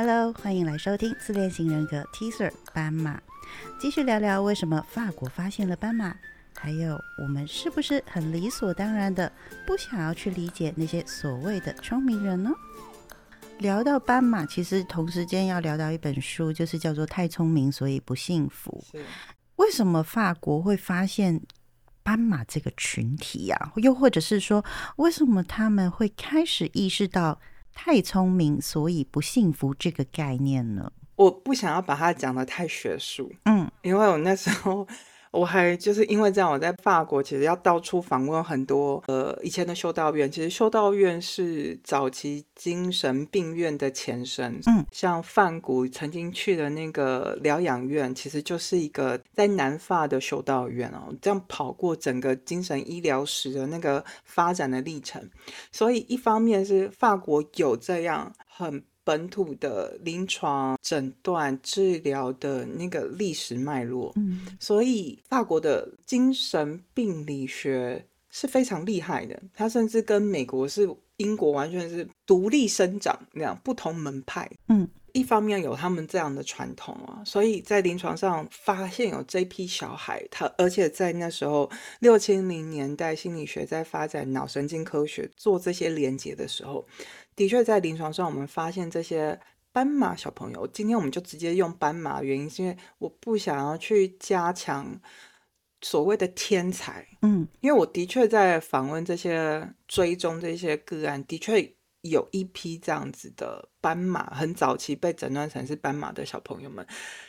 Hello，欢迎来收听自恋型人格 Teaser 斑马，继续聊聊为什么法国发现了斑马，还有我们是不是很理所当然的不想要去理解那些所谓的聪明人呢？聊到斑马，其实同时间要聊到一本书，就是叫做《太聪明所以不幸福》。为什么法国会发现斑马这个群体呀？又或者是说，为什么他们会开始意识到？太聪明，所以不幸福这个概念呢？我不想要把它讲的太学术，嗯，因为我那时候。我还就是因为这样，我在法国其实要到处访问很多呃以前的修道院。其实修道院是早期精神病院的前身。嗯，像范谷曾经去的那个疗养院，其实就是一个在南法的修道院哦。这样跑过整个精神医疗史的那个发展的历程，所以一方面是法国有这样很。本土的临床诊断治疗的那个历史脉络，嗯，所以法国的精神病理学是非常厉害的。它甚至跟美国是英国完全是独立生长那样不同门派，嗯，一方面有他们这样的传统啊，所以在临床上发现有这批小孩，他而且在那时候六七零年代心理学在发展脑神经科学做这些连接的时候。的确，在临床上，我们发现这些斑马小朋友。今天我们就直接用斑马，原因是因为我不想要去加强所谓的天才。嗯，因为我的确在访问这些追踪这些个案，的确有一批这样子的斑马，很早期被诊断成是斑马的小朋友们，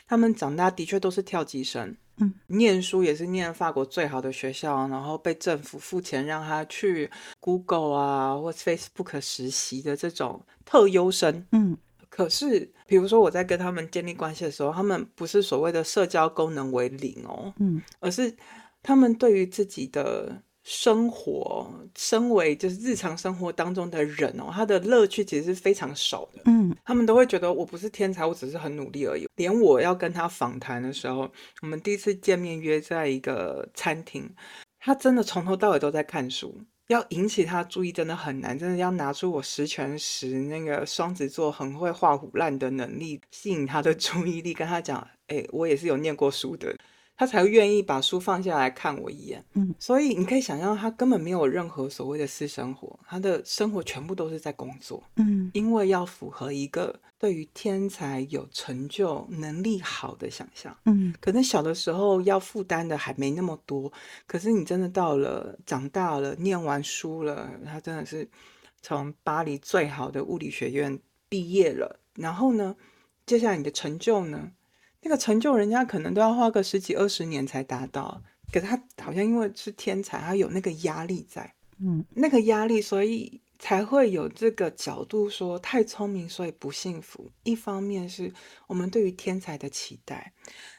他们长大的确都是跳级生。嗯，念书也是念法国最好的学校，然后被政府付钱让他去 Google 啊或 Facebook 实习的这种特优生。嗯，可是比如说我在跟他们建立关系的时候，他们不是所谓的社交功能为零哦，嗯，而是他们对于自己的。生活，身为就是日常生活当中的人哦，他的乐趣其实是非常少的。嗯，他们都会觉得我不是天才，我只是很努力而已。连我要跟他访谈的时候，我们第一次见面约在一个餐厅，他真的从头到尾都在看书，要引起他注意真的很难，真的要拿出我十全十那个双子座很会画虎烂的能力，吸引他的 注意力，跟他讲，哎，我也是有念过书的。他才会愿意把书放下来看我一眼。嗯，所以你可以想象，他根本没有任何所谓的私生活，他的生活全部都是在工作。嗯，因为要符合一个对于天才有成就、能力好的想象。嗯，可能小的时候要负担的还没那么多，可是你真的到了长大了，念完书了，他真的是从巴黎最好的物理学院毕业了。然后呢，接下来你的成就呢？那个成就，人家可能都要花个十几二十年才达到，可是他好像因为是天才，他有那个压力在，嗯，那个压力，所以才会有这个角度说太聪明，所以不幸福。一方面是我们对于天才的期待，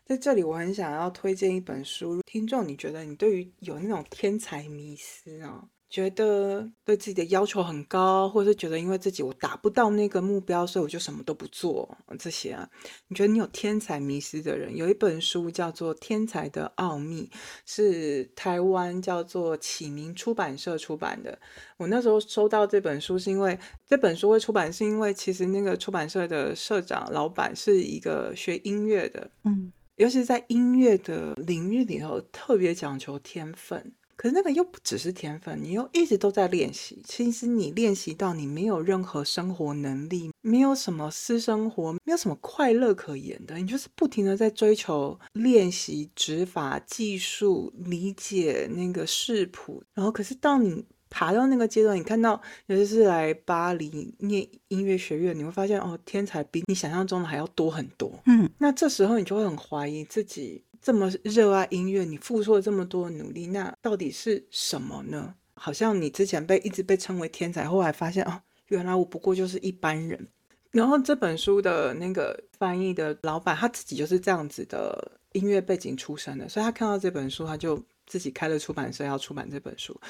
在这里我很想要推荐一本书，听众，你觉得你对于有那种天才迷思啊？觉得对自己的要求很高，或者是觉得因为自己我达不到那个目标，所以我就什么都不做这些啊？你觉得你有天才迷失的人？有一本书叫做《天才的奥秘》，是台湾叫做启明出版社出版的。我那时候收到这本书，是因为这本书会出版，是因为其实那个出版社的社长老板是一个学音乐的，嗯，尤其是在音乐的领域里头，特别讲求天分。可是那个又不只是天分，你又一直都在练习。其实你练习到你没有任何生活能力，没有什么私生活，没有什么快乐可言的，你就是不停的在追求练习指法、技术、理解那个视谱。然后，可是当你爬到那个阶段，你看到尤其是来巴黎念音乐学院，你会发现哦，天才比你想象中的还要多很多。嗯，那这时候你就会很怀疑自己。这么热爱音乐，你付出了这么多努力，那到底是什么呢？好像你之前被一直被称为天才，后来发现哦，原来我不过就是一般人。然后这本书的那个翻译的老板，他自己就是这样子的音乐背景出身的，所以他看到这本书，他就自己开了出版社要出版这本书。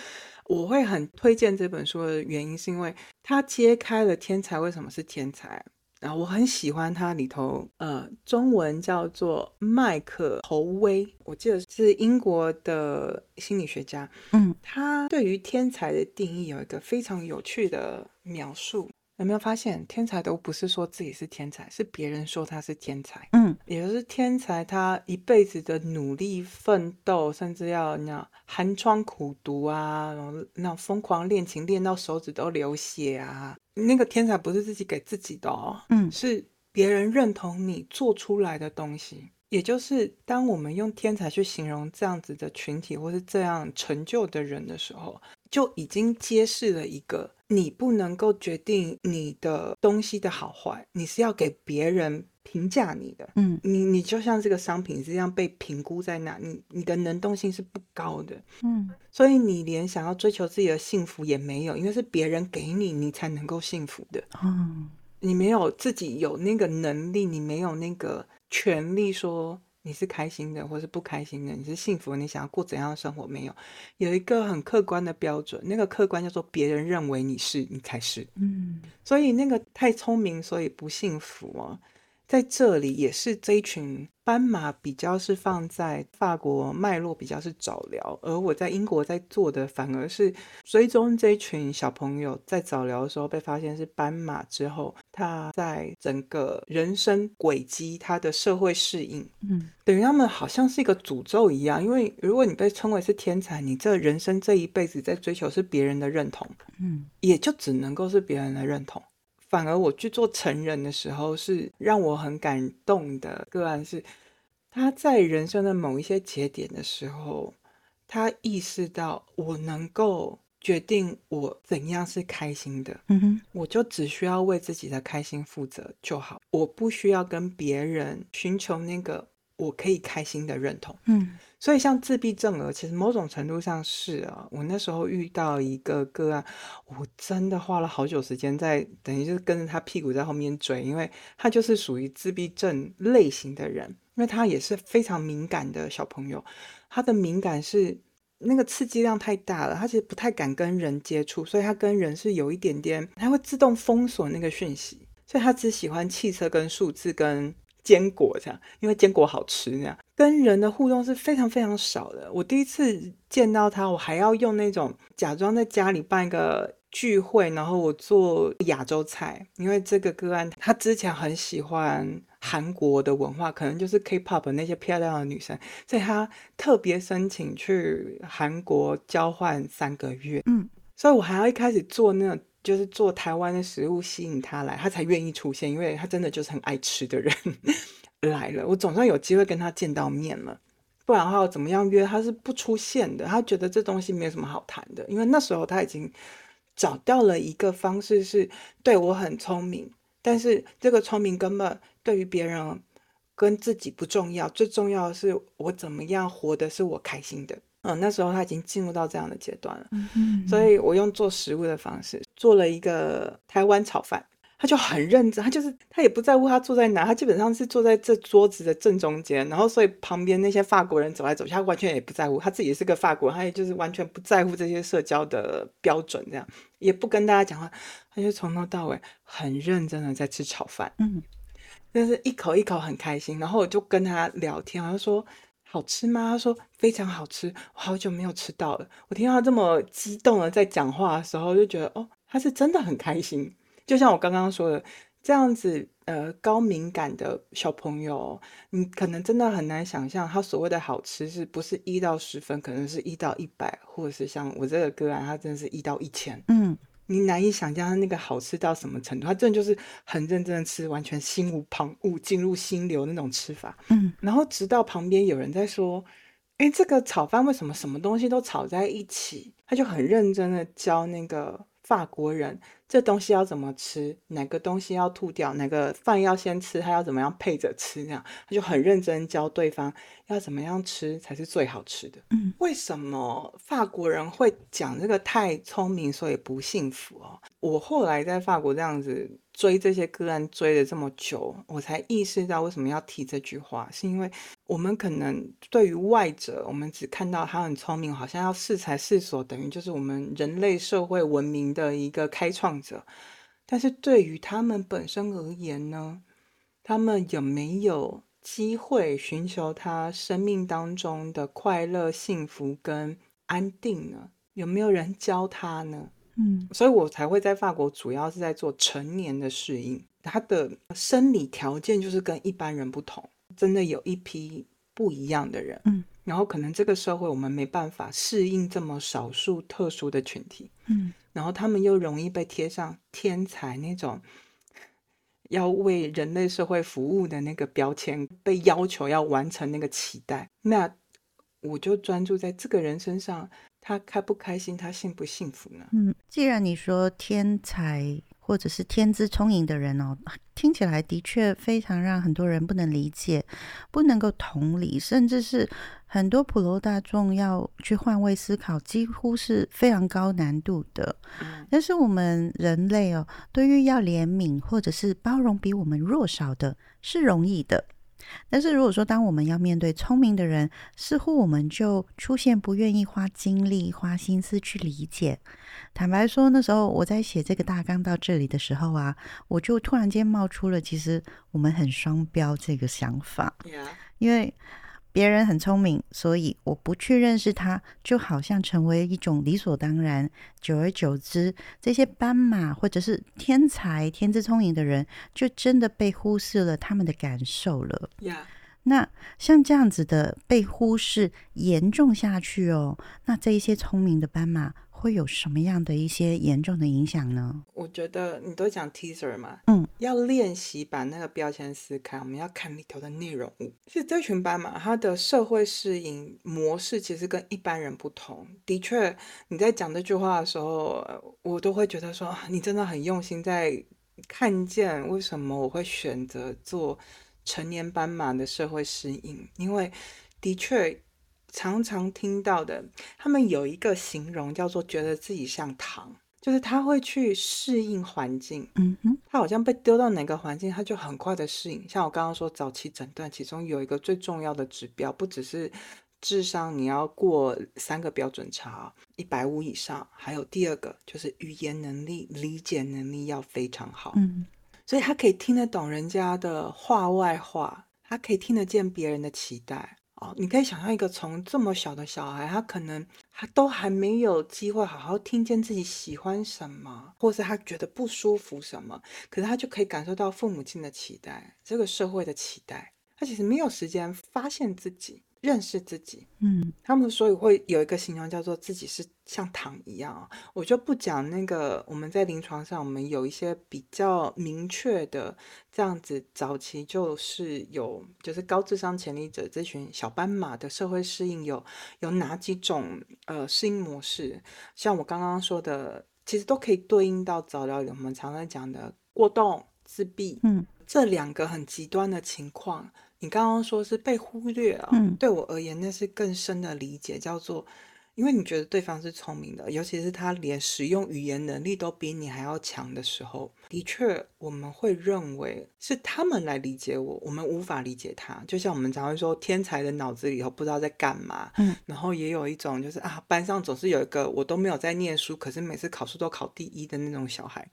我会很推荐这本书的原因，是因为他揭开了天才为什么是天才。然后我很喜欢它里头，呃，中文叫做麦克侯威，我记得是英国的心理学家。嗯，他对于天才的定义有一个非常有趣的描述。有没有发现，天才都不是说自己是天才，是别人说他是天才。嗯，也就是天才，他一辈子的努力奋斗，甚至要那寒窗苦读啊，然后那疯狂练琴，练到手指都流血啊。那个天才不是自己给自己的哦，嗯，是别人认同你做出来的东西。也就是当我们用天才去形容这样子的群体，或是这样成就的人的时候，就已经揭示了一个：你不能够决定你的东西的好坏，你是要给别人评价你的。嗯，你你就像这个商品是这样被评估在那，你你的能动性是不高的。嗯，所以你连想要追求自己的幸福也没有，因为是别人给你，你才能够幸福的。嗯，你没有自己有那个能力，你没有那个。权利说你是开心的，或是不开心的，你是幸福，你想要过怎样的生活？没有，有一个很客观的标准，那个客观叫做别人认为你是，你才是。嗯，所以那个太聪明，所以不幸福啊。在这里也是这一群斑马比较是放在法国脉络比较是早疗，而我在英国在做的反而是追踪这一群小朋友在早疗的时候被发现是斑马之后，他在整个人生轨迹他的社会适应，嗯，等于他们好像是一个诅咒一样，因为如果你被称为是天才，你这人生这一辈子在追求是别人的认同，嗯，也就只能够是别人的认同。反而我去做成人的时候，是让我很感动的个案，是他在人生的某一些节点的时候，他意识到我能够决定我怎样是开心的，嗯哼，我就只需要为自己的开心负责就好，我不需要跟别人寻求那个我可以开心的认同，嗯。所以，像自闭症儿，其实某种程度上是啊。我那时候遇到一个个案，我真的花了好久时间在等于就是跟着他屁股在后面追，因为他就是属于自闭症类型的人，因为他也是非常敏感的小朋友。他的敏感是那个刺激量太大了，他其实不太敢跟人接触，所以他跟人是有一点点，他会自动封锁那个讯息，所以他只喜欢汽车跟数字跟。坚果这样，因为坚果好吃，那样跟人的互动是非常非常少的。我第一次见到他，我还要用那种假装在家里办一个聚会，然后我做亚洲菜，因为这个个案他之前很喜欢韩国的文化，可能就是 K-pop 那些漂亮的女生，所以他特别申请去韩国交换三个月。嗯，所以我还要一开始做那种。就是做台湾的食物吸引他来，他才愿意出现，因为他真的就是很爱吃的人 来了。我总算有机会跟他见到面了，不然的话怎么样约他是不出现的。他觉得这东西没有什么好谈的，因为那时候他已经找到了一个方式，是对我很聪明，但是这个聪明根本对于别人跟自己不重要，最重要的是我怎么样活的是我开心的。嗯，那时候他已经进入到这样的阶段了，所以我用做食物的方式做了一个台湾炒饭，他就很认真，他就是他也不在乎他坐在哪，他基本上是坐在这桌子的正中间，然后所以旁边那些法国人走来走去，他完全也不在乎，他自己也是个法国人，他也就是完全不在乎这些社交的标准，这样也不跟大家讲话，他就从头到尾很认真的在吃炒饭，嗯，但是一口一口很开心，然后我就跟他聊天，我就说。好吃吗？他说非常好吃，我好久没有吃到了。我听到他这么激动的在讲话的时候，就觉得哦，他是真的很开心。就像我刚刚说的，这样子呃高敏感的小朋友，你可能真的很难想象，他所谓的好吃是不是一到十分，可能是一到一百，或者是像我这个个案，他真的是一到一千。嗯。你难以想象它那个好吃到什么程度，它真的就是很认真的吃，完全心无旁骛，进入心流那种吃法。嗯，然后直到旁边有人在说：“哎，这个炒饭为什么什么东西都炒在一起？”他就很认真的教那个法国人。这东西要怎么吃？哪个东西要吐掉？哪个饭要先吃？他要怎么样配着吃？那样他就很认真教对方要怎么样吃才是最好吃的。嗯，为什么法国人会讲这个太聪明所以不幸福哦？我后来在法国这样子。追这些个案追了这么久，我才意识到为什么要提这句话，是因为我们可能对于外者，我们只看到他很聪明，好像要适才适所，等于就是我们人类社会文明的一个开创者。但是对于他们本身而言呢，他们有没有机会寻求他生命当中的快乐、幸福跟安定呢？有没有人教他呢？嗯，所以我才会在法国主要是在做成年的适应，他的生理条件就是跟一般人不同，真的有一批不一样的人，嗯，然后可能这个社会我们没办法适应这么少数特殊的群体，嗯，然后他们又容易被贴上天才那种。要为人类社会服务的那个标签，被要求要完成那个期待，那我就专注在这个人身上，他开不开心，他幸不幸福呢？嗯，既然你说天才。或者是天资聪颖的人哦，听起来的确非常让很多人不能理解，不能够同理，甚至是很多普罗大众要去换位思考，几乎是非常高难度的。但是我们人类哦，对于要怜悯或者是包容比我们弱小的，是容易的。但是如果说，当我们要面对聪明的人，似乎我们就出现不愿意花精力、花心思去理解。坦白说，那时候我在写这个大纲到这里的时候啊，我就突然间冒出了，其实我们很双标这个想法，因为。别人很聪明，所以我不去认识他，就好像成为一种理所当然。久而久之，这些斑马或者是天才、天资聪颖的人，就真的被忽视了他们的感受了。那像这样子的被忽视，严重下去哦，那这一些聪明的斑马。会有什么样的一些严重的影响呢？我觉得你都讲 teaser 嘛，嗯，要练习把那个标签撕开，我们要看里头的内容物。其实这群斑马，它的社会适应模式其实跟一般人不同。的确，你在讲这句话的时候，我都会觉得说，你真的很用心在看见为什么我会选择做成年斑马的社会适应，因为的确。常常听到的，他们有一个形容叫做觉得自己像糖，就是他会去适应环境。嗯哼，他好像被丢到哪个环境，他就很快的适应。像我刚刚说早期诊断，其中有一个最重要的指标，不只是智商，你要过三个标准差，一百五以上，还有第二个就是语言能力、理解能力要非常好。嗯，所以他可以听得懂人家的话外话，他可以听得见别人的期待。哦，你可以想象一个从这么小的小孩，他可能他都还没有机会好好听见自己喜欢什么，或是他觉得不舒服什么，可是他就可以感受到父母亲的期待，这个社会的期待，他其实没有时间发现自己。认识自己，嗯，他们所以会有一个形容叫做自己是像糖一样我就不讲那个，我们在临床上，我们有一些比较明确的这样子，早期就是有就是高智商潜力者这群小斑马的社会适应有有哪几种呃适应模式？像我刚刚说的，其实都可以对应到早疗里我们常常讲的过动、自闭，嗯，这两个很极端的情况。你刚刚说是被忽略啊，对我而言那是更深的理解，叫做因为你觉得对方是聪明的，尤其是他连使用语言能力都比你还要强的时候，的确我们会认为是他们来理解我，我们无法理解他。就像我们常会说，天才的脑子里头不知道在干嘛，嗯，然后也有一种就是啊，班上总是有一个我都没有在念书，可是每次考试都考第一的那种小孩。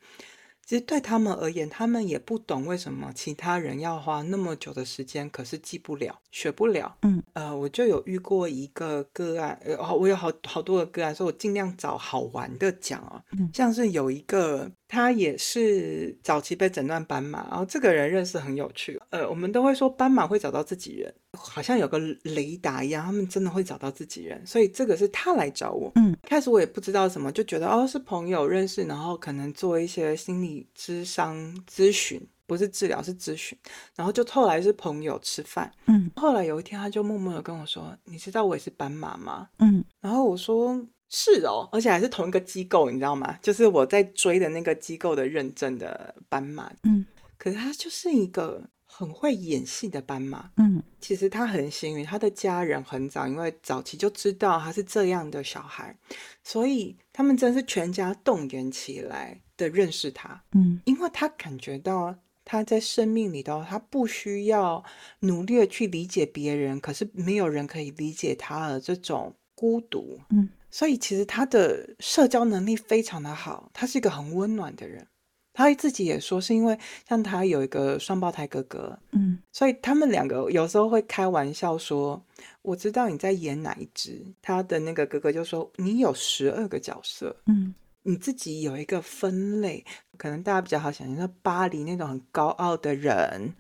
其实对他们而言，他们也不懂为什么其他人要花那么久的时间，可是记不了、学不了。嗯，呃，我就有遇过一个个案，呃，我有好好多个个案，所以我尽量找好玩的讲啊。嗯，像是有一个。他也是早期被诊断斑马，然后这个人认识很有趣。呃，我们都会说斑马会找到自己人，好像有个雷达一样，他们真的会找到自己人。所以这个是他来找我。嗯，开始我也不知道什么，就觉得哦是朋友认识，然后可能做一些心理咨商咨询，不是治疗是咨询。然后就后来是朋友吃饭。嗯，后来有一天他就默默的跟我说：“你知道我也是斑马吗？”嗯，然后我说。是哦，而且还是同一个机构，你知道吗？就是我在追的那个机构的认证的斑马。嗯，可是他就是一个很会演戏的斑马。嗯，其实他很幸运，他的家人很早，因为早期就知道他是这样的小孩，所以他们真是全家动员起来的认识他。嗯，因为他感觉到他在生命里头，他不需要努力的去理解别人，可是没有人可以理解他的这种孤独。嗯。所以其实他的社交能力非常的好，他是一个很温暖的人。他自己也说，是因为像他有一个双胞胎哥哥，嗯，所以他们两个有时候会开玩笑说：“我知道你在演哪一只。”他的那个哥哥就说：“你有十二个角色，嗯，你自己有一个分类，可能大家比较好想象，像巴黎那种很高傲的人，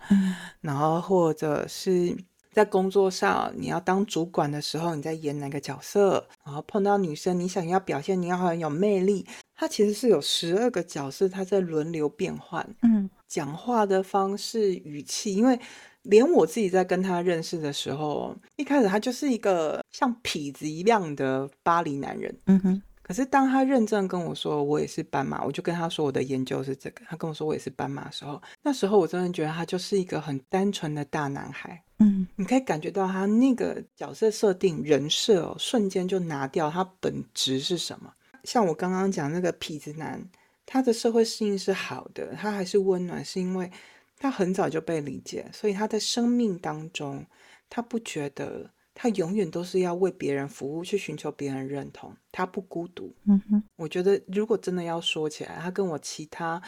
然后或者是在工作上你要当主管的时候，你在演哪个角色，然后碰到女生，你想要表现你要很有魅力，它其实是有十二个角色，它在轮流变换，嗯，讲话的方式、语气，因为。连我自己在跟他认识的时候，一开始他就是一个像痞子一样的巴黎男人。嗯哼。可是当他认真跟我说我也是斑马，我就跟他说我的研究是这个。他跟我说我也是斑马的时候，那时候我真的觉得他就是一个很单纯的大男孩。嗯。你可以感觉到他那个角色设定人设哦，瞬间就拿掉他本质是什么。像我刚刚讲那个痞子男，他的社会适应是好的，他还是温暖，是因为。他很早就被理解，所以他在生命当中，他不觉得他永远都是要为别人服务，去寻求别人认同。他不孤独。嗯哼，我觉得如果真的要说起来，他跟我其他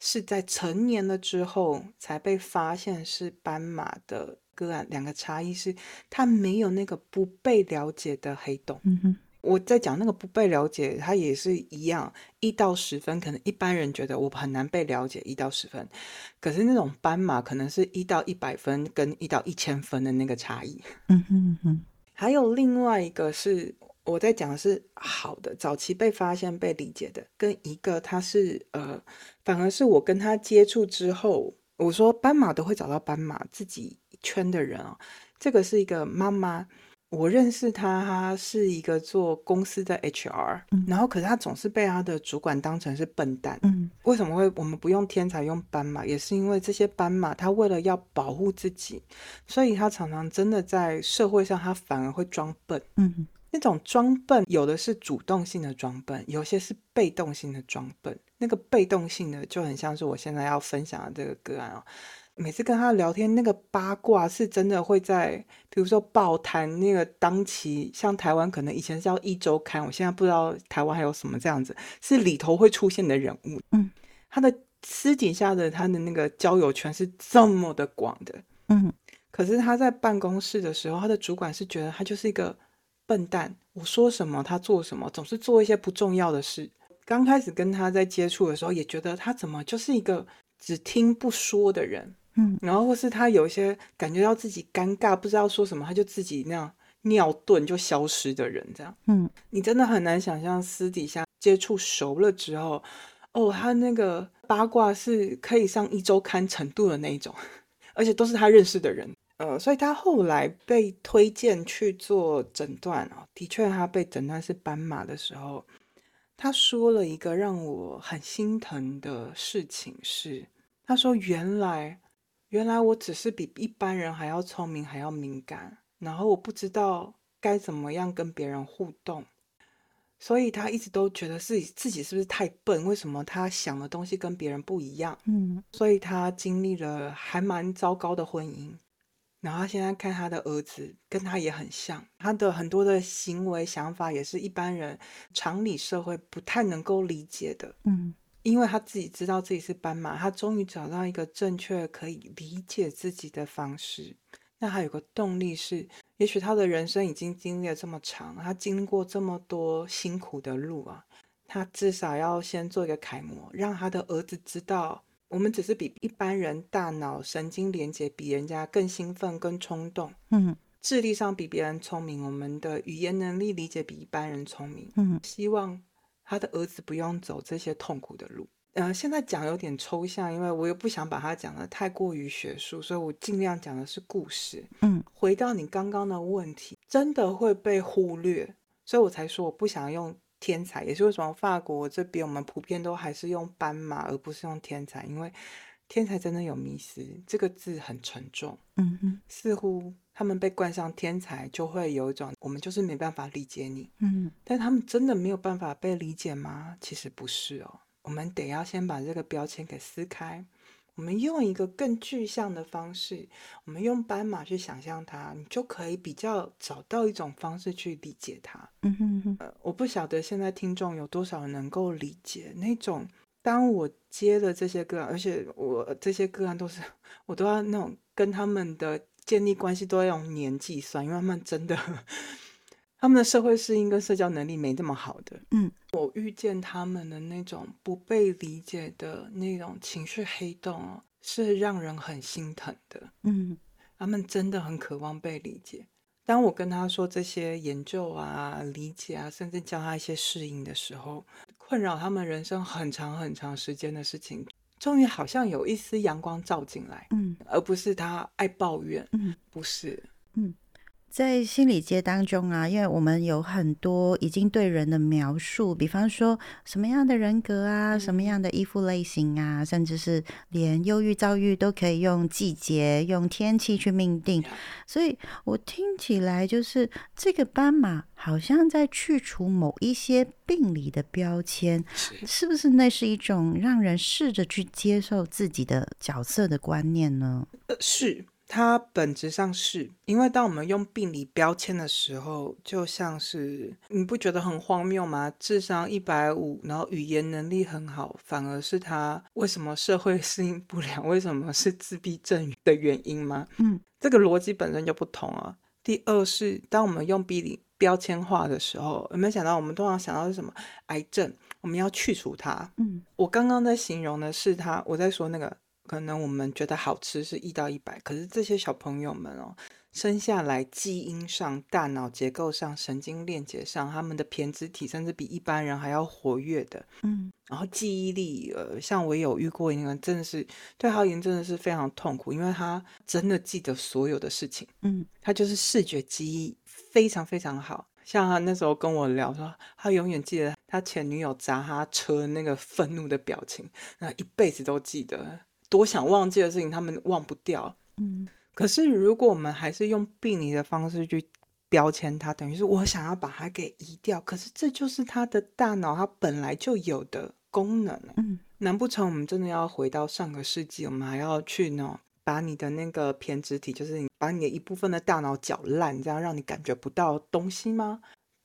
是在成年了之后才被发现是斑马的个案，两个差异是，它没有那个不被了解的黑洞。嗯哼。我在讲那个不被了解，它也是一样，一到十分，可能一般人觉得我很难被了解，一到十分，可是那种斑马可能是一到一百分跟一到一千分的那个差异。嗯哼哼。还有另外一个是我在讲的是好的，早期被发现被理解的，跟一个他是呃，反而是我跟他接触之后，我说斑马都会找到斑马自己圈的人哦，这个是一个妈妈。我认识他，他是一个做公司的 HR，然后可是他总是被他的主管当成是笨蛋。嗯，为什么会我们不用天才用斑马？也是因为这些斑马，他为了要保护自己，所以他常常真的在社会上，他反而会装笨。嗯，那种装笨，有的是主动性的装笨，有些是被动性的装笨。那个被动性的就很像是我现在要分享的这个个案哦。每次跟他聊天，那个八卦是真的会在，比如说报摊那个当期，像台湾可能以前是要一周刊，我现在不知道台湾还有什么这样子，是里头会出现的人物。嗯，他的私底下的他的那个交友圈是这么的广的。嗯，可是他在办公室的时候，他的主管是觉得他就是一个笨蛋，我说什么他做什么，总是做一些不重要的事。刚开始跟他在接触的时候，也觉得他怎么就是一个只听不说的人。嗯，然后或是他有一些感觉到自己尴尬，不知道说什么，他就自己那样尿遁就消失的人，这样。嗯，你真的很难想象私底下接触熟了之后，哦，他那个八卦是可以上一周刊程度的那种，而且都是他认识的人。呃，所以他后来被推荐去做诊断哦，的确他被诊断是斑马的时候，他说了一个让我很心疼的事情是，他说原来。原来我只是比一般人还要聪明，还要敏感，然后我不知道该怎么样跟别人互动，所以他一直都觉得自己自己是不是太笨？为什么他想的东西跟别人不一样？嗯，所以他经历了还蛮糟糕的婚姻，然后现在看他的儿子跟他也很像，他的很多的行为想法也是一般人常理社会不太能够理解的。嗯。因为他自己知道自己是斑马，他终于找到一个正确可以理解自己的方式。那还有个动力是，也许他的人生已经经历了这么长，他经过这么多辛苦的路啊，他至少要先做一个楷模，让他的儿子知道，我们只是比一般人大脑神经连接比人家更兴奋、更冲动，嗯，智力上比别人聪明，我们的语言能力理解比一般人聪明，嗯，希望。他的儿子不用走这些痛苦的路。呃，现在讲有点抽象，因为我又不想把它讲的太过于学术，所以我尽量讲的是故事。嗯，回到你刚刚的问题，真的会被忽略，所以我才说我不想用天才，也是为什么法国这边我们普遍都还是用斑马，而不是用天才，因为天才真的有迷失，这个字很沉重。嗯哼，似乎。他们被冠上天才，就会有一种我们就是没办法理解你，嗯，但他们真的没有办法被理解吗？其实不是哦，我们得要先把这个标签给撕开，我们用一个更具象的方式，我们用斑马去想象它，你就可以比较找到一种方式去理解它。嗯哼哼，呃，我不晓得现在听众有多少人能够理解那种，当我接了这些个案，而且我这些个案都是我都要那种跟他们的。建立关系都要用年计算，因为他们真的他们的社会适应跟社交能力没这么好的。嗯，我遇见他们的那种不被理解的那种情绪黑洞，是让人很心疼的。嗯，他们真的很渴望被理解。当我跟他说这些研究啊、理解啊，甚至教他一些适应的时候，困扰他们人生很长很长时间的事情，终于好像有一丝阳光照进来。嗯，而不是他爱抱怨。嗯，不是。嗯。在心理界当中啊，因为我们有很多已经对人的描述，比方说什么样的人格啊，什么样的衣服类型啊，甚至是连忧郁、躁郁都可以用季节、用天气去命定。所以我听起来就是这个斑马好像在去除某一些病理的标签，是不是？那是一种让人试着去接受自己的角色的观念呢？呃，是。它本质上是因为，当我们用病理标签的时候，就像是你不觉得很荒谬吗？智商一百五，然后语言能力很好，反而是他为什么社会适应不良？为什么是自闭症的原因吗？嗯，这个逻辑本身就不同啊。第二是，当我们用病理标签化的时候，有没有想到我们通常想到是什么？癌症，我们要去除它。嗯，我刚刚在形容的是他，我在说那个。可能我们觉得好吃是一到一百，可是这些小朋友们哦，生下来基因上、大脑结构上、神经链接上，他们的胼胝体甚至比一般人还要活跃的，嗯，然后记忆力，呃，像我有遇过一个，真的是对他而言真的是非常痛苦，因为他真的记得所有的事情，嗯，他就是视觉记忆非常非常好，像他那时候跟我聊说，他永远记得他前女友砸他车那个愤怒的表情，那一辈子都记得。多想忘记的事情，他们忘不掉。嗯，可是如果我们还是用病理的方式去标签它，等于是我想要把它给移掉。可是这就是他的大脑，它本来就有的功能。嗯，难不成我们真的要回到上个世纪，我们还要去呢，把你的那个胼胝体，就是你把你的一部分的大脑搅烂，这样让你感觉不到东西吗？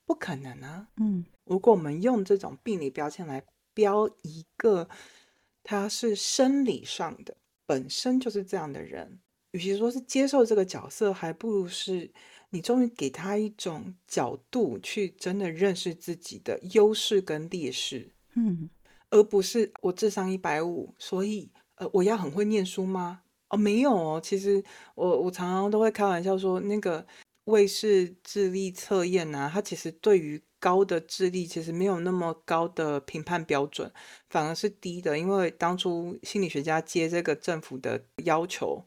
不可能啊。嗯，如果我们用这种病理标签来标一个。他是生理上的，本身就是这样的人。与其说是接受这个角色，还不如是你终于给他一种角度，去真的认识自己的优势跟劣势。嗯，而不是我智商一百五，所以呃，我要很会念书吗？哦，没有哦。其实我我常常都会开玩笑说，那个卫视智力测验啊，它其实对于高的智力其实没有那么高的评判标准，反而是低的。因为当初心理学家接这个政府的要求，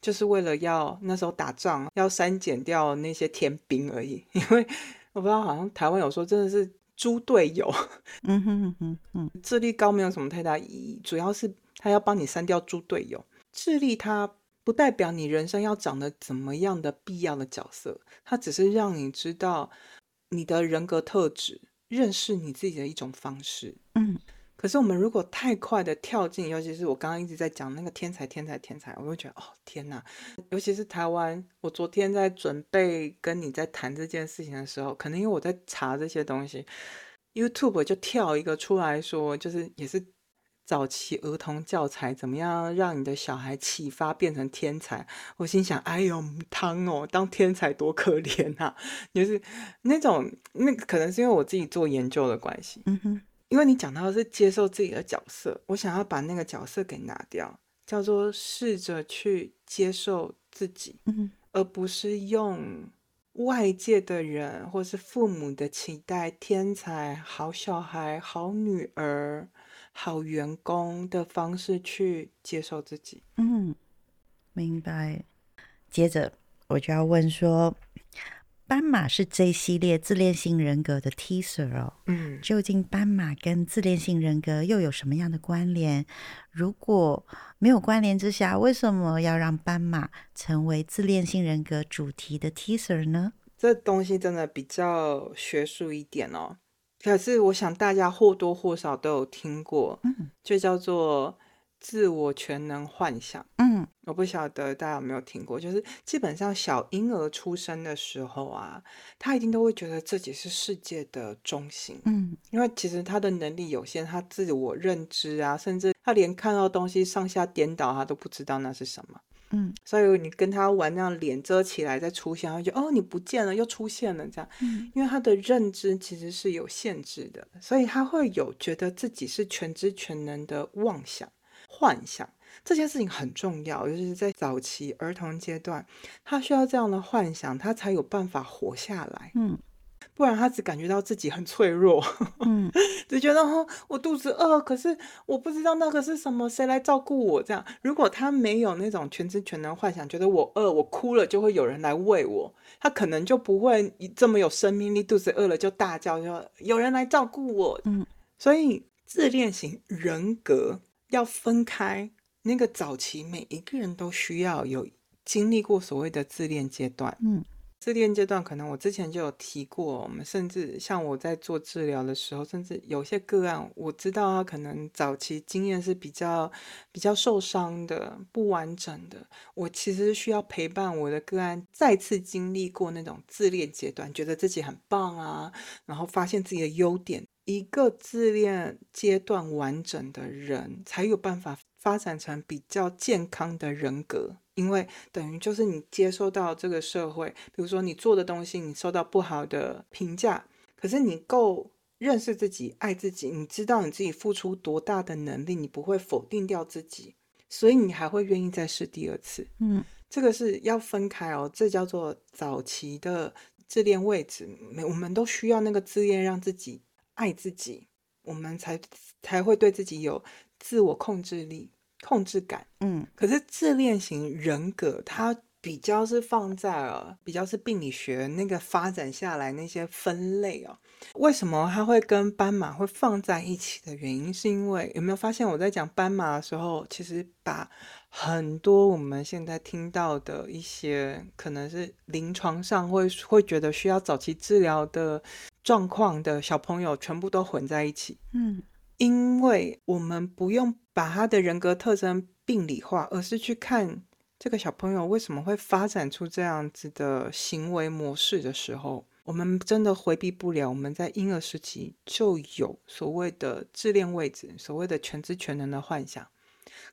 就是为了要那时候打仗要删减掉那些天兵而已。因为我不知道，好像台湾有说真的是猪队友。嗯哼哼哼哼，智力高没有什么太大意义，主要是他要帮你删掉猪队友。智力它不代表你人生要长得怎么样的必要的角色，它只是让你知道。你的人格特质，认识你自己的一种方式。嗯，可是我们如果太快的跳进，尤其是我刚刚一直在讲那个天才、天才、天才，我会觉得哦天哪！尤其是台湾，我昨天在准备跟你在谈这件事情的时候，可能因为我在查这些东西，YouTube 就跳一个出来说，就是也是。早期儿童教材怎么样让你的小孩启发变成天才？我心想，哎呦，汤哦，当天才多可怜啊！就是那种，那可能是因为我自己做研究的关系。嗯哼，因为你讲到的是接受自己的角色，我想要把那个角色给拿掉，叫做试着去接受自己，嗯，而不是用外界的人或是父母的期待，天才、好小孩、好女儿。好员工的方式去接受自己。嗯，明白。接着我就要问说，斑马是这一系列自恋性人格的 teaser 哦。嗯，究竟斑马跟自恋性人格又有什么样的关联？如果没有关联之下，为什么要让斑马成为自恋性人格主题的 teaser 呢？这东西真的比较学术一点哦。可是，我想大家或多或少都有听过，嗯，就叫做自我全能幻想。嗯，我不晓得大家有没有听过，就是基本上小婴儿出生的时候啊，他一定都会觉得自己是世界的中心。嗯，因为其实他的能力有限，他自我认知啊，甚至他连看到东西上下颠倒，他都不知道那是什么。嗯，所以你跟他玩那样脸遮起来再出现，他就哦你不见了又出现了这样，嗯，因为他的认知其实是有限制的，所以他会有觉得自己是全知全能的妄想幻想。这件事情很重要，就是在早期儿童阶段，他需要这样的幻想，他才有办法活下来。嗯，不然他只感觉到自己很脆弱，嗯，只觉得哦，我肚子饿，可是我不知道那个是什么，谁来照顾我？这样，如果他没有那种全知全能幻想，觉得我饿，我哭了就会有人来喂我，他可能就不会这么有生命力，肚子饿了就大叫，就有人来照顾我。嗯，所以自恋型人格要分开。那个早期，每一个人都需要有经历过所谓的自恋阶段。嗯，自恋阶段可能我之前就有提过，我们甚至像我在做治疗的时候，甚至有些个案，我知道他可能早期经验是比较比较受伤的、不完整的。我其实需要陪伴我的个案再次经历过那种自恋阶段，觉得自己很棒啊，然后发现自己的优点。一个自恋阶段完整的人，才有办法发展成比较健康的人格。因为等于就是你接受到这个社会，比如说你做的东西，你受到不好的评价，可是你够认识自己、爱自己，你知道你自己付出多大的能力，你不会否定掉自己，所以你还会愿意再试第二次。嗯，这个是要分开哦，这叫做早期的自恋位置。每我们都需要那个自恋，让自己。爱自己，我们才才会对自己有自我控制力、控制感。嗯，可是自恋型人格，它比较是放在了比较是病理学那个发展下来那些分类哦。为什么它会跟斑马会放在一起的原因，是因为有没有发现我在讲斑马的时候，其实把很多我们现在听到的一些可能是临床上会会觉得需要早期治疗的。状况的小朋友全部都混在一起，嗯，因为我们不用把他的人格特征病理化，而是去看这个小朋友为什么会发展出这样子的行为模式的时候，我们真的回避不了。我们在婴儿时期就有所谓的自恋位置，所谓的全知全能的幻想，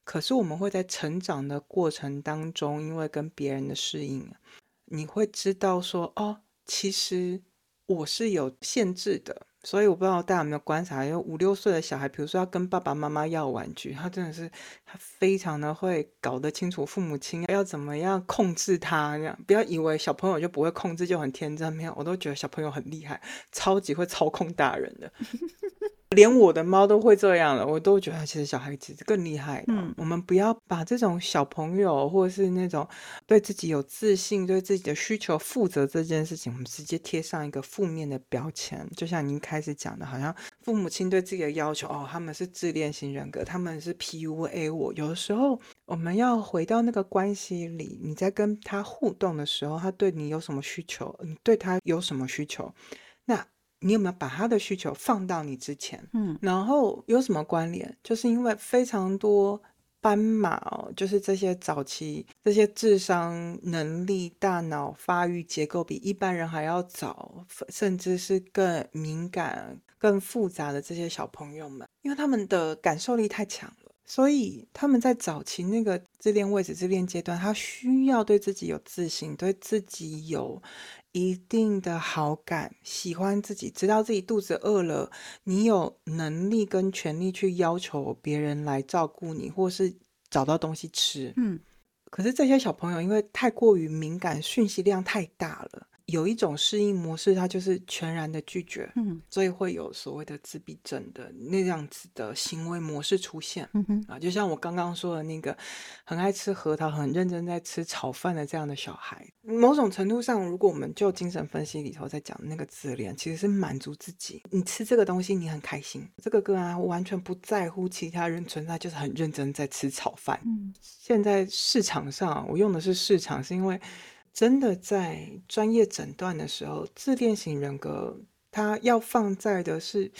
可是我们会在成长的过程当中，因为跟别人的适应，你会知道说，哦，其实。我是有限制的，所以我不知道大家有没有观察，有五六岁的小孩，比如说要跟爸爸妈妈要玩具，他真的是他非常的会搞得清楚父母亲要怎么样控制他，这样不要以为小朋友就不会控制就很天真，没有，我都觉得小朋友很厉害，超级会操控大人的。连我的猫都会这样了，我都觉得其实小孩子更厉害。嗯，我们不要把这种小朋友或者是那种对自己有自信、对自己的需求负责这件事情，我们直接贴上一个负面的标签。就像您开始讲的，好像父母亲对自己的要求哦，他们是自恋型人格，他们是 PUA 我。有的时候我们要回到那个关系里，你在跟他互动的时候，他对你有什么需求，你对他有什么需求，那。你有没有把他的需求放到你之前？嗯，然后有什么关联？就是因为非常多斑马哦，就是这些早期这些智商能力、大脑发育结构比一般人还要早，甚至是更敏感、更复杂的这些小朋友们，因为他们的感受力太强了，所以他们在早期那个自恋位置、自恋阶段，他需要对自己有自信，对自己有。一定的好感，喜欢自己，知道自己肚子饿了，你有能力跟权利去要求别人来照顾你，或是找到东西吃。嗯，可是这些小朋友因为太过于敏感，讯息量太大了。有一种适应模式，它就是全然的拒绝，嗯，所以会有所谓的自闭症的那样子的行为模式出现，嗯哼。啊，就像我刚刚说的那个很爱吃核桃、很认真在吃炒饭的这样的小孩，某种程度上，如果我们就精神分析里头在讲那个自恋，其实是满足自己，你吃这个东西你很开心，这个个啊完全不在乎其他人存在，就是很认真在吃炒饭。嗯，现在市场上我用的是市场，是因为。真的在专业诊断的时候，自恋型人格他要放在的是，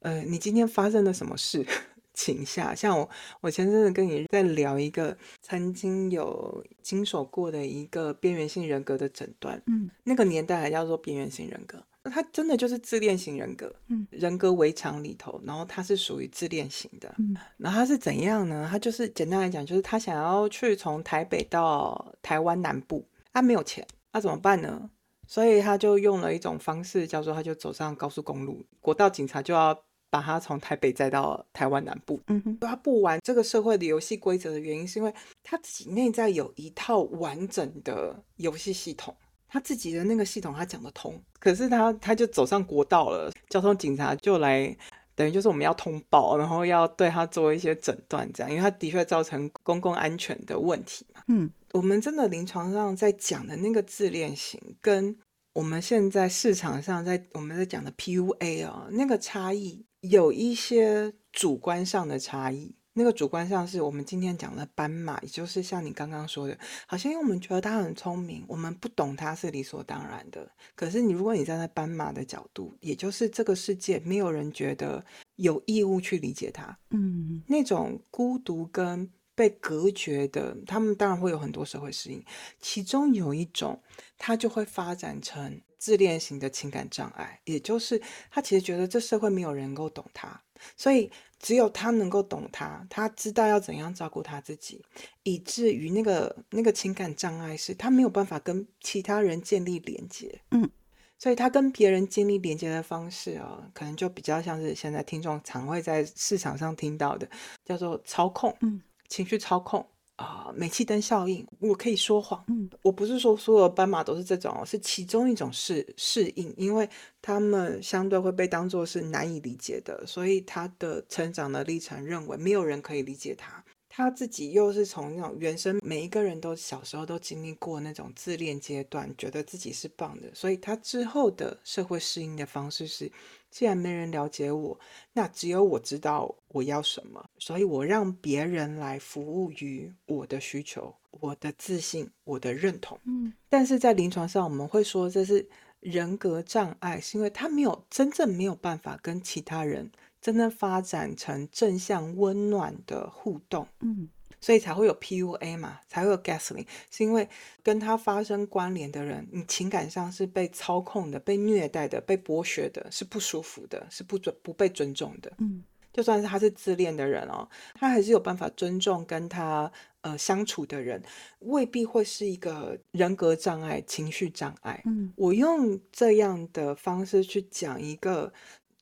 呃，你今天发生了什么事 情下。像我，我前阵子跟你在聊一个曾经有经手过的一个边缘性人格的诊断，嗯，那个年代还叫做边缘性人格，他真的就是自恋型人格，嗯，人格围墙里头，然后他是属于自恋型的，嗯，然后他是怎样呢？他就是简单来讲，就是他想要去从台北到台湾南部，他没有钱，那怎么办呢？所以他就用了一种方式，叫做他就走上高速公路，国道警察就要把他从台北载到台湾南部。嗯哼，他不玩这个社会的游戏规则的原因，是因为他自己内在有一套完整的游戏系统。他自己的那个系统他讲得通，可是他他就走上国道了，交通警察就来，等于就是我们要通报，然后要对他做一些诊断，这样，因为他的确造成公共安全的问题嘛。嗯，我们真的临床上在讲的那个自恋型，跟我们现在市场上在我们在讲的 PUA 哦，那个差异有一些主观上的差异。那个主观上是我们今天讲的斑马，也就是像你刚刚说的，好像因为我们觉得它很聪明，我们不懂它是理所当然的。可是你如果你站在斑马的角度，也就是这个世界没有人觉得有义务去理解它，嗯，那种孤独跟被隔绝的，他们当然会有很多社会适应，其中有一种，它就会发展成自恋型的情感障碍，也就是他其实觉得这社会没有人能够懂他，所以。只有他能够懂他，他知道要怎样照顾他自己，以至于那个那个情感障碍是他没有办法跟其他人建立连接，嗯，所以他跟别人建立连接的方式啊，可能就比较像是现在听众常会在市场上听到的，叫做操控，嗯，情绪操控。啊，煤气灯效应，我可以说谎。嗯，我不是说所有斑马都是这种，是其中一种适适应，因为他们相对会被当做是难以理解的，所以他的成长的历程认为没有人可以理解他。他自己又是从那种原生，每一个人都小时候都经历过那种自恋阶段，觉得自己是棒的，所以他之后的社会适应的方式是，既然没人了解我，那只有我知道我要什么，所以我让别人来服务于我的需求、我的自信、我的认同。嗯，但是在临床上，我们会说这是人格障碍，是因为他没有真正没有办法跟其他人。真正发展成正向温暖的互动，嗯，所以才会有 PUA 嘛，才会有 Gaslighting，是因为跟他发生关联的人，你情感上是被操控的、被虐待的、被剥削的，是不舒服的，是不尊不被尊重的，嗯，就算是他是自恋的人哦，他还是有办法尊重跟他呃相处的人，未必会是一个人格障碍、情绪障碍，嗯，我用这样的方式去讲一个。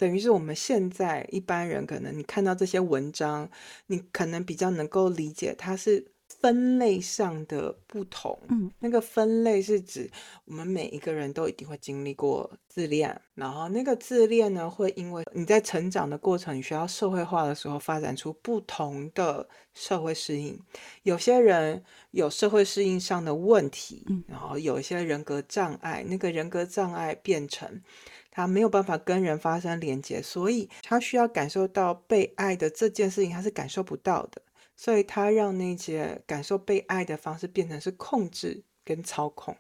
等于是我们现在一般人可能你看到这些文章，你可能比较能够理解它是分类上的不同。嗯，那个分类是指我们每一个人都一定会经历过自恋，然后那个自恋呢，会因为你在成长的过程，你需要社会化的时候，发展出不同的社会适应。有些人有社会适应上的问题，然后有一些人格障碍，那个人格障碍变成。他没有办法跟人发生连接，所以他需要感受到被爱的这件事情，他是感受不到的，所以他让那些感受被爱的方式变成是控制跟操控。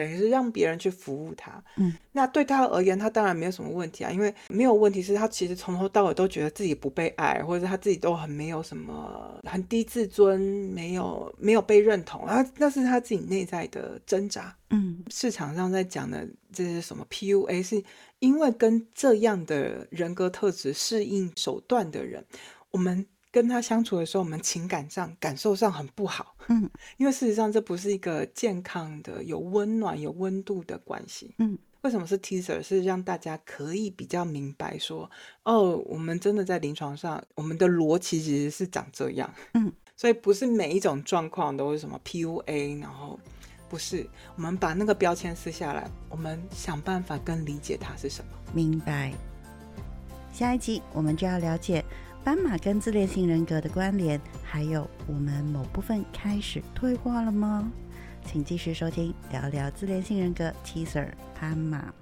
等于是让别人去服务他，嗯，那对他而言，他当然没有什么问题啊，因为没有问题是他其实从头到尾都觉得自己不被爱，或者他自己都很没有什么很低自尊，没有没有被认同。啊，那是他自己内在的挣扎，嗯，市场上在讲的这是什么 PUA，是因为跟这样的人格特质适应手段的人，我们。跟他相处的时候，我们情感上、感受上很不好，嗯，因为事实上这不是一个健康的、有温暖、有温度的关系，嗯，为什么是 teaser？是让大家可以比较明白说，哦，我们真的在临床上，我们的逻辑其实是长这样，嗯，所以不是每一种状况都是什么 PUA，然后不是，我们把那个标签撕下来，我们想办法更理解它是什么，明白。下一集我们就要了解。斑马跟自恋性人格的关联，还有我们某部分开始退化了吗？请继续收听聊聊自恋性人格 Teaser 斑马。